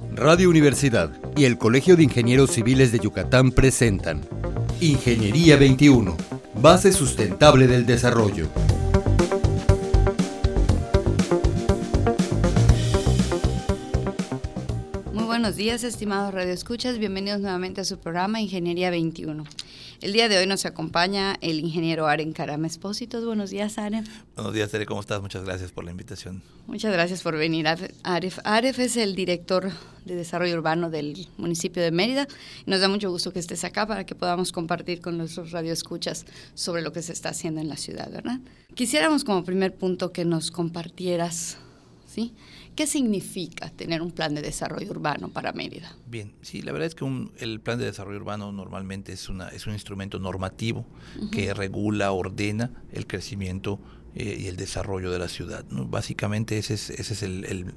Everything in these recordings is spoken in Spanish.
Radio Universidad y el Colegio de Ingenieros Civiles de Yucatán presentan Ingeniería 21, base sustentable del desarrollo. Muy buenos días, estimados radioescuchas. Bienvenidos nuevamente a su programa Ingeniería 21. El día de hoy nos acompaña el ingeniero Aren Karam Espósitos. Buenos días, Aren. Buenos días, Tere. ¿Cómo estás? Muchas gracias por la invitación. Muchas gracias por venir. Aref, Aref es el director de Desarrollo Urbano del municipio de Mérida. Nos da mucho gusto que estés acá para que podamos compartir con nuestros radioescuchas sobre lo que se está haciendo en la ciudad, ¿verdad? Quisiéramos como primer punto que nos compartieras, ¿sí? ¿Qué significa tener un plan de desarrollo urbano para Mérida? Bien, sí, la verdad es que el plan de desarrollo urbano normalmente es, una, es un instrumento normativo que regula, ordena el crecimiento eh, y el desarrollo de la ciudad. Básicamente ese es, ese es el,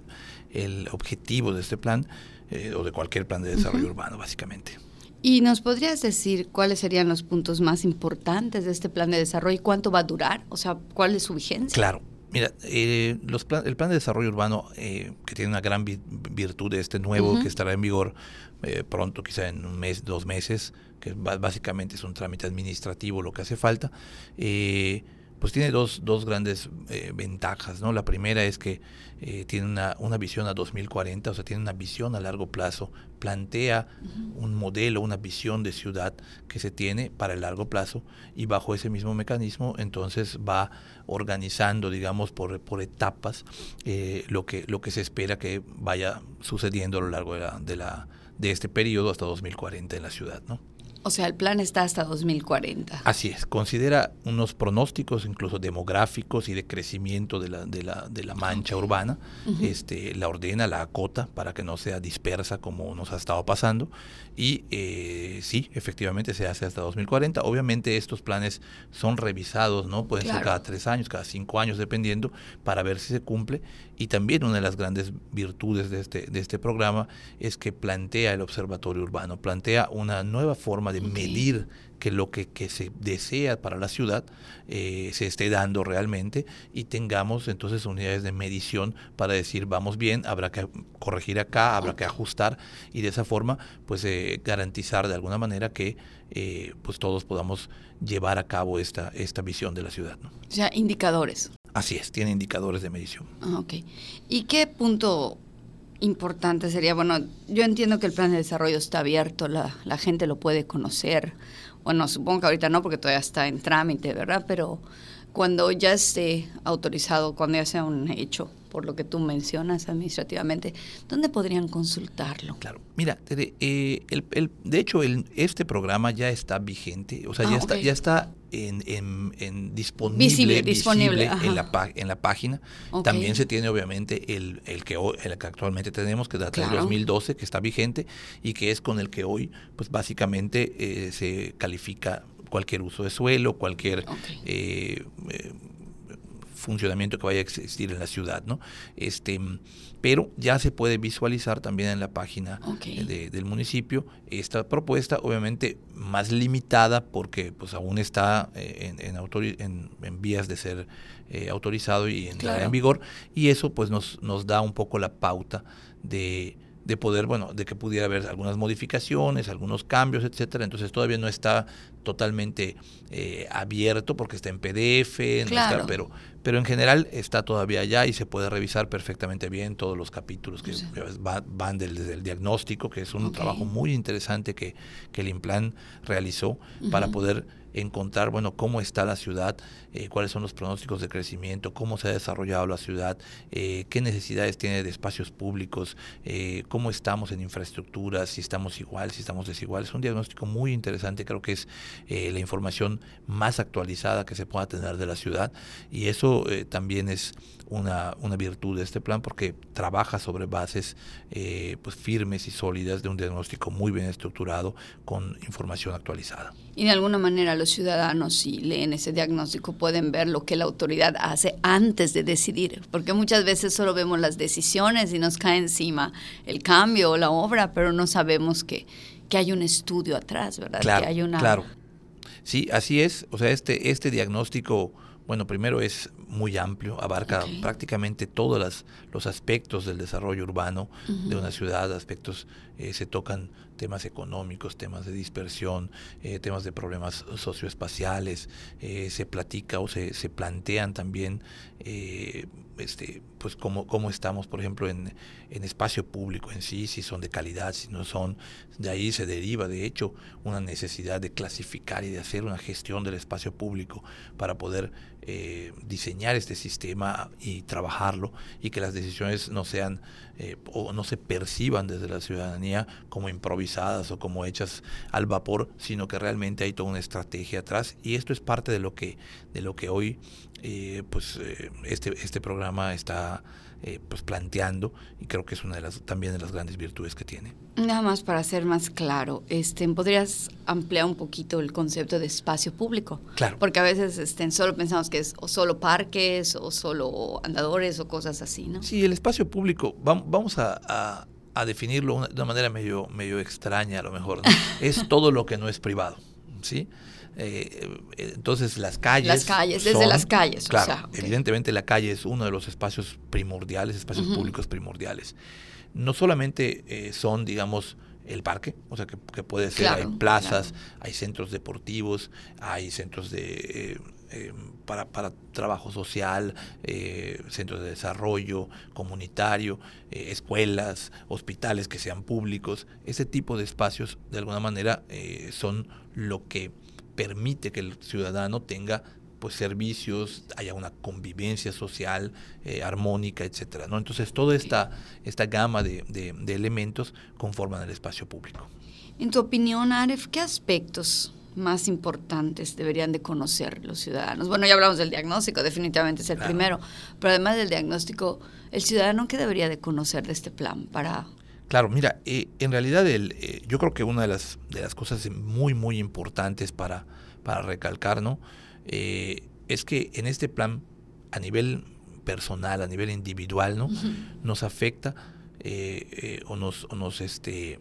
el, objetivo de este plan eh, o de cualquier plan de desarrollo urbano, básicamente. ¿Y nos podrías decir cuáles serían los puntos más importantes de este plan de desarrollo y cuánto va a durar? O sea, ¿cuál es su vigencia? Claro, Mira, eh, los el plan de desarrollo urbano, eh, que tiene una gran virtud de este nuevo, que estará en vigor eh, pronto, quizá en un mes, dos meses, que básicamente es un trámite administrativo lo que hace falta, pues tiene dos, dos grandes ventajas. ¿no? La primera es que tiene una, una, visión a 2040, o sea, tiene una visión a largo plazo, plantea un modelo, una visión de ciudad que se tiene para el largo plazo y bajo ese mismo mecanismo entonces va organizando, digamos, por, por etapas eh, lo, que, lo que se espera que vaya sucediendo a lo largo de, la, de, la, de este periodo hasta 2040 en la ciudad, ¿no? O sea, el plan está hasta 2040. Así es, considera unos pronósticos incluso demográficos y de crecimiento de la, de la, de la mancha urbana, este, la ordena, la acota para que no sea dispersa como nos ha estado pasando y eh, sí, efectivamente se hace hasta 2040. Obviamente estos planes son revisados, ¿no? Pueden ser cada tres años, cada cinco años, dependiendo, para ver si se cumple. Y también una de las grandes virtudes de este, de este programa es que plantea el observatorio urbano, plantea una nueva forma de medir que lo que, se desea para la ciudad eh, se esté dando realmente y tengamos entonces unidades de medición para decir vamos bien, habrá que corregir acá, habrá que ajustar y de esa forma pues eh, garantizar de alguna manera que eh, pues todos podamos llevar a cabo esta, esta visión de la ciudad. O sea, indicadores. Así es, tiene indicadores de medición. Ah, ok. ¿Y qué punto importante sería, bueno, yo entiendo que el plan de desarrollo está abierto, la, la, gente lo puede conocer. Bueno, supongo que ahorita no, porque todavía está en trámite, ¿verdad? Pero cuando ya esté autorizado, cuando ya sea un hecho, por lo que tú mencionas administrativamente, ¿dónde podrían consultarlo? Claro, mira, eh, el, el, de hecho el, este programa ya está vigente, o sea, ya, ah, está, ya está en, en, disponible, visible, disponible en, la, en la página. También se tiene obviamente el, el, que, el que actualmente tenemos, que data del 2012, que está vigente y que es con el que hoy pues básicamente eh, se califica cualquier uso de suelo, cualquier... Eh, eh, funcionamiento que vaya a existir en la ciudad, ¿no? Este, pero ya se puede visualizar también en la página del municipio esta propuesta, obviamente más limitada porque pues aún está eh, en, en, vías de ser eh, autorizado y entrar en vigor y eso pues nos, nos da un poco la pauta de de poder, bueno, de que pudiera haber algunas modificaciones, algunos cambios, etcétera. Entonces todavía no está totalmente eh, abierto porque está en PDF, pero, pero en general está todavía allá y se puede revisar perfectamente bien todos los capítulos que van desde el diagnóstico, que es un trabajo muy interesante que, que el Implan realizó para poder encontrar, bueno, cómo está la ciudad, eh, cuáles son los pronósticos de crecimiento, cómo se ha desarrollado la ciudad, eh, qué necesidades tiene de espacios públicos, eh, cómo estamos en infraestructuras, si estamos igual, si estamos desigual. Es un diagnóstico muy interesante, creo que es la información más actualizada que se pueda tener de la ciudad y eso también es una, una, virtud de este plan porque trabaja sobre bases pues firmes y sólidas de un diagnóstico muy bien estructurado con información actualizada. Y de alguna manera los ciudadanos, si leen ese diagnóstico, pueden ver lo que la autoridad hace antes de decidir, porque muchas veces solo vemos las decisiones y nos cae encima el cambio o la obra, pero no sabemos que, que hay un estudio atrás, ¿verdad? Claro, que hay una... claro. Sí, así es. O sea, este, este diagnóstico, bueno, primero es muy amplio, abarca prácticamente todos los aspectos del desarrollo urbano de una ciudad, aspectos, eh, se tocan temas económicos, temas de dispersión, eh, temas de problemas socioespaciales, eh, se platica o se, se plantean también este, pues cómo, cómo estamos, por ejemplo, en, en, espacio público en sí, si son de calidad, si no son. De ahí se deriva, de hecho, una necesidad de clasificar y de hacer una gestión del espacio público para poder eh, diseñar este sistema y trabajarlo y que las decisiones no sean eh, o no se perciban desde la ciudadanía como improvisadas o como hechas al vapor, sino que realmente hay toda una estrategia atrás. Y esto es parte de lo que de lo que hoy eh, pues este este programa está pues planteando y creo que es una de las también de las grandes virtudes que tiene. Nada más para ser más claro, este, ¿podrías ampliar un poquito el concepto de espacio público? Claro. Porque a veces este, solo pensamos que es o solo parques o solo andadores o cosas así, ¿no? Sí, el espacio público, vamos a, definirlo de una manera medio, medio extraña a lo mejor, es todo lo que no es privado, ¿sí? Eh, entonces las calles. Las calles, desde las calles. Claro, evidentemente la calle es uno de los espacios primordiales, espacios públicos primordiales no solamente eh, son, digamos, el parque, o sea, que, puede ser, hay plazas, hay centros deportivos, hay centros de... Eh, eh, para, para, trabajo social, centros de desarrollo comunitario, escuelas, hospitales que sean públicos. Ese tipo de espacios, de alguna manera, son lo que permite que el ciudadano tenga pues servicios, haya una convivencia social eh, armónica, etcétera. ¿no? Entonces toda esta, esta gama de, de, elementos conforman el espacio público. En tu opinión, Aref, ¿qué aspectos más importantes deberían de conocer los ciudadanos? Bueno, ya hablamos del diagnóstico, definitivamente es el primero, pero además del diagnóstico, ¿el ciudadano qué debería de conocer de este plan para... Claro, mira, eh, en realidad el, eh, yo creo que una de las, de las cosas muy, muy importantes para, para recalcar, ¿no? Eh, es que en este plan, a nivel personal, a nivel individual, ¿no? Nos afecta eh, eh, o nos, nos, este,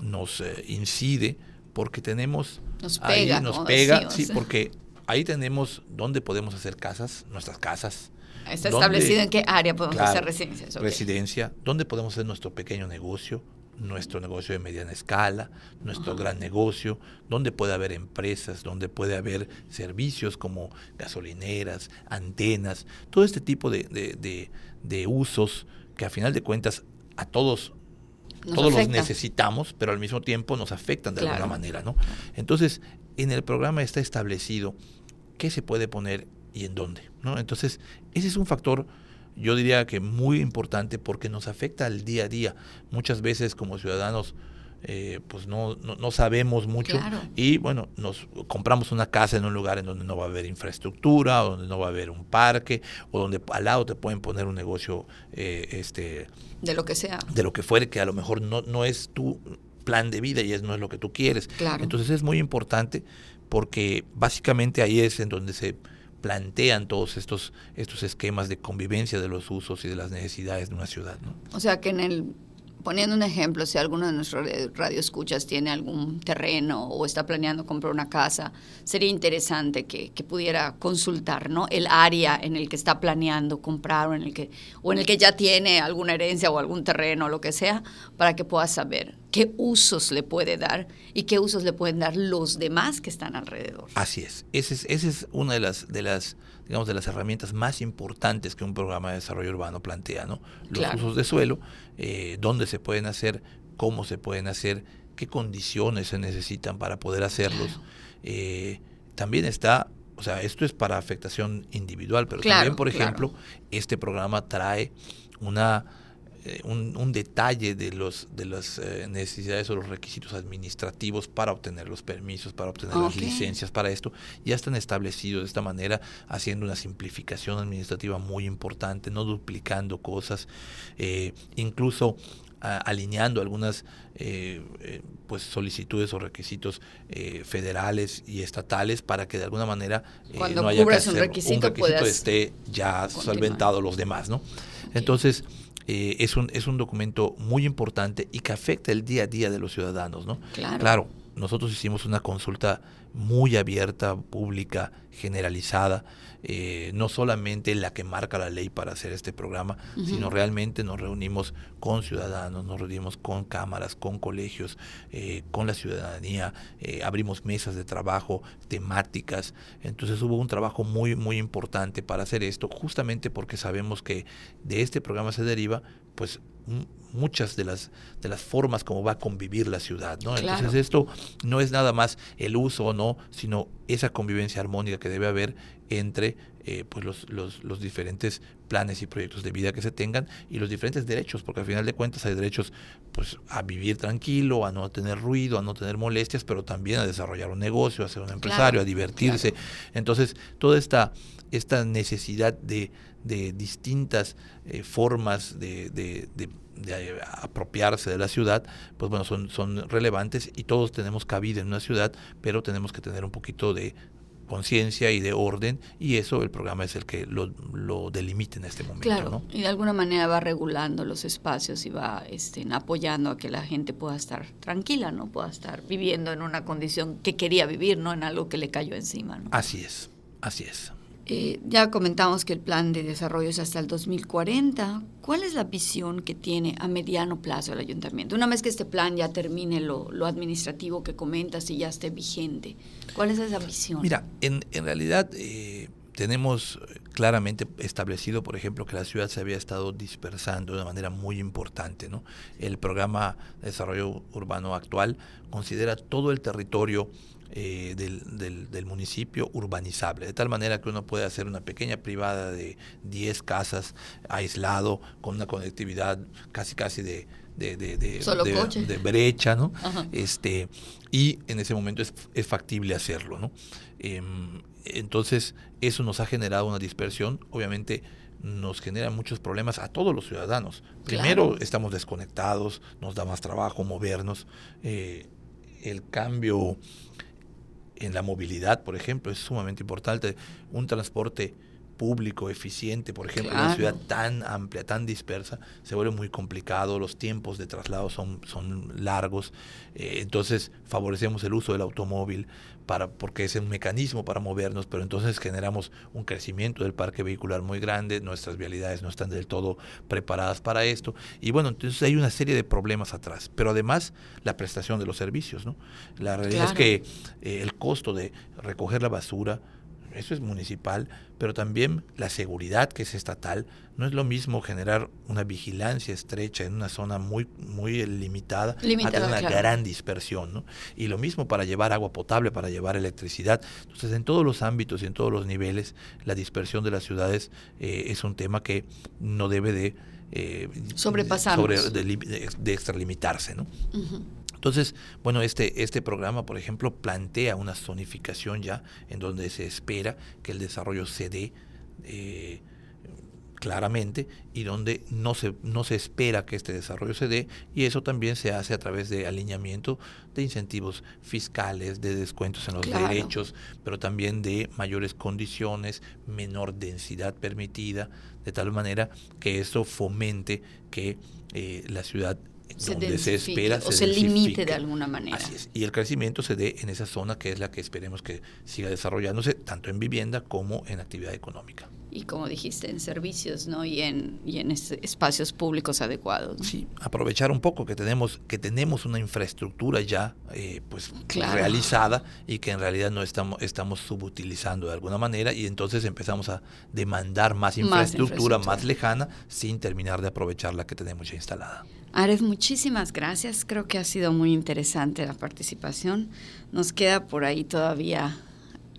nos incide porque tenemos... Nos pega. Ahí, nos pega, sí, porque ahí tenemos dónde podemos hacer casas, nuestras casas. Está establecido en qué área podemos hacer residencias. Residencia, dónde podemos hacer nuestro pequeño negocio, nuestro negocio de mediana escala, nuestro gran negocio, donde puede haber empresas, donde puede haber servicios como gasolineras, antenas, todo este tipo de, usos que a final de cuentas a todos todos los necesitamos, pero al mismo tiempo nos afectan de alguna manera, ¿no? Entonces, en el programa está establecido qué se puede poner y en dónde, ¿no? Entonces, ese es un factor yo diría que muy importante porque nos afecta al día a día. Muchas veces como ciudadanos eh, pues no, no, sabemos mucho y bueno, nos compramos una casa en un lugar en donde no va a haber infraestructura, o donde no va a haber un parque, o donde al lado te pueden poner un negocio eh, este de lo que sea. De lo que fuere, que a lo mejor no, no es tu plan de vida y es, no es lo que tú quieres. Entonces es muy importante porque básicamente ahí es en donde se plantean todos estos, estos esquemas de convivencia de los usos y de las necesidades de una ciudad. ¿no? O sea que en el poniendo un ejemplo, si alguno de nuestros radioescuchas tiene algún terreno o está planeando comprar una casa, sería interesante que, pudiera consultar ¿no? el área en el que está planeando comprar o en, el que, o en el que ya tiene alguna herencia o algún terreno o lo que sea, para que pueda saber qué usos le puede dar y qué usos le pueden dar los demás que están alrededor. Así es. Esa es, ese es una de las, de las digamos, de las herramientas más importantes que un programa de desarrollo urbano plantea, ¿no? Los usos de suelo, eh, dónde se pueden hacer, cómo se pueden hacer, qué condiciones se necesitan para poder hacerlos. Eh, también está, o sea, esto es para afectación individual, pero también, por ejemplo, este programa trae una eh, un, detalle de, los, de las eh, necesidades o los requisitos administrativos para obtener los permisos, para obtener las licencias, para esto, ya están establecidos de esta manera, haciendo una simplificación administrativa muy importante, no duplicando cosas, eh, incluso alineando algunas pues solicitudes o requisitos federales y estatales para que de alguna manera no haya que hacer un requisito, esté ya solventado los demás, ¿no? Entonces, eh, es, un, es un documento muy importante y que afecta el día a día de los ciudadanos, ¿no? Claro. claro nosotros hicimos una consulta muy abierta, pública, generalizada, eh, no solamente la que marca la ley para hacer este programa, sino realmente nos reunimos con ciudadanos, nos reunimos con cámaras, con colegios, eh, con la ciudadanía, eh, abrimos mesas de trabajo temáticas, entonces hubo un trabajo muy, muy importante para hacer esto, justamente porque sabemos que de este programa se deriva, pues muchas de las de las formas como va a convivir la ciudad, ¿no? Entonces esto no es nada más el uso no, sino esa convivencia armónica que debe haber entre eh, pues los, los, los, diferentes planes y proyectos de vida que se tengan y los diferentes derechos, porque al final de cuentas hay derechos pues a vivir tranquilo, a no tener ruido, a no tener molestias, pero también a desarrollar un negocio, a ser un empresario, a divertirse. Entonces, toda esta, esta necesidad de, de distintas eh, formas de, de, de de apropiarse de la ciudad, pues bueno, son, son relevantes y todos tenemos cabida en una ciudad, pero tenemos que tener un poquito de conciencia y de orden y eso el programa es el que lo, lo delimita en este momento. Claro, y de alguna manera va regulando los espacios y va este, apoyando a que la gente pueda estar tranquila, ¿no? Pueda estar viviendo en una condición que quería vivir, no en algo que le cayó encima. ¿no? Así es, así es. Eh, ya comentamos que el plan de desarrollo es hasta el 2040. ¿Cuál es la visión que tiene a mediano plazo el ayuntamiento? Una vez que este plan ya termine lo, administrativo que comentas y ya esté vigente, ¿cuál es esa visión? Mira, en, realidad eh, tenemos claramente establecido, por ejemplo, que la ciudad se había estado dispersando de una manera muy importante. ¿no? El programa de desarrollo urbano actual considera todo el territorio eh, del, del, municipio urbanizable, de tal manera que uno puede hacer una pequeña privada de 10 casas aislado, con una conectividad casi casi de, de, de, de, brecha, ¿no? Este, y en ese momento es, es factible hacerlo, ¿no? Em, entonces, eso nos ha generado una dispersión, obviamente nos genera muchos problemas a todos los ciudadanos. Primero, estamos desconectados, nos da más trabajo movernos, eh, el cambio en la movilidad, por ejemplo, es sumamente importante. Un transporte público, eficiente, por ejemplo, en una ciudad tan amplia, tan dispersa, se vuelve muy complicado, los tiempos de traslado son, son largos, eh, entonces favorecemos el uso del automóvil para, porque es un mecanismo para movernos, pero entonces generamos un crecimiento del parque vehicular muy grande, nuestras vialidades no están del todo preparadas para esto, y bueno, entonces hay una serie de problemas atrás, pero además la prestación de los servicios, ¿no? La realidad es que eh, el costo de recoger la basura, eso es municipal, pero también la seguridad que es estatal. No es lo mismo generar una vigilancia estrecha en una zona muy muy limitada, a tener una gran dispersión, ¿no? Y lo mismo para llevar agua potable, para llevar electricidad. Entonces, en todos los ámbitos y en todos los niveles, la dispersión de las ciudades eh, es un tema que no debe de eh, sobrepasar, de, extralimitarse, ¿no? Entonces, bueno, este, este programa, por ejemplo, plantea una zonificación ya en donde se espera que el desarrollo se dé eh, claramente y donde no se, no se espera que este desarrollo se dé y eso también se hace a través de alineamiento de incentivos fiscales, de descuentos en los derechos, pero también de mayores condiciones, menor densidad permitida, de tal manera que eso fomente que eh, la ciudad donde se espera o se, limite de alguna manera. Así es. Y el crecimiento se dé en esa zona que es la que esperemos que siga desarrollándose tanto en vivienda como en actividad económica. Y como dijiste, en servicios, ¿no? Y en, y en espacios públicos adecuados. Sí, aprovechar un poco que tenemos, que tenemos una infraestructura ya eh, pues realizada y que en realidad no estamos, estamos subutilizando de alguna manera y entonces empezamos a demandar más infraestructura, más lejana sin terminar de aprovechar la que tenemos ya instalada. Aref, muchísimas gracias. Creo que ha sido muy interesante la participación. Nos queda por ahí todavía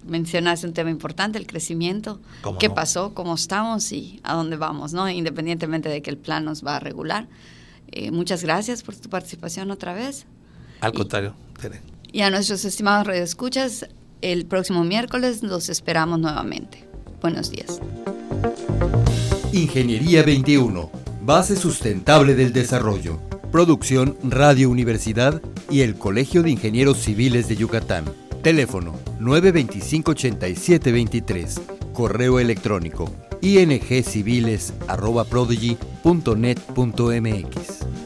mencionaste un tema importante, el crecimiento, qué pasó, cómo estamos y a dónde vamos, ¿no? Independientemente de que el plan nos va a regular. Eh, muchas gracias por tu participación otra vez. Al contrario, Y a nuestros estimados redescuchas, el próximo miércoles los esperamos nuevamente. Buenos días. Ingeniería 21 Base Sustentable del Desarrollo. Producción Radio Universidad y el Colegio de Ingenieros Civiles de Yucatán. Teléfono 925-8723. Correo electrónico ingciviles.prodigy.net.mx.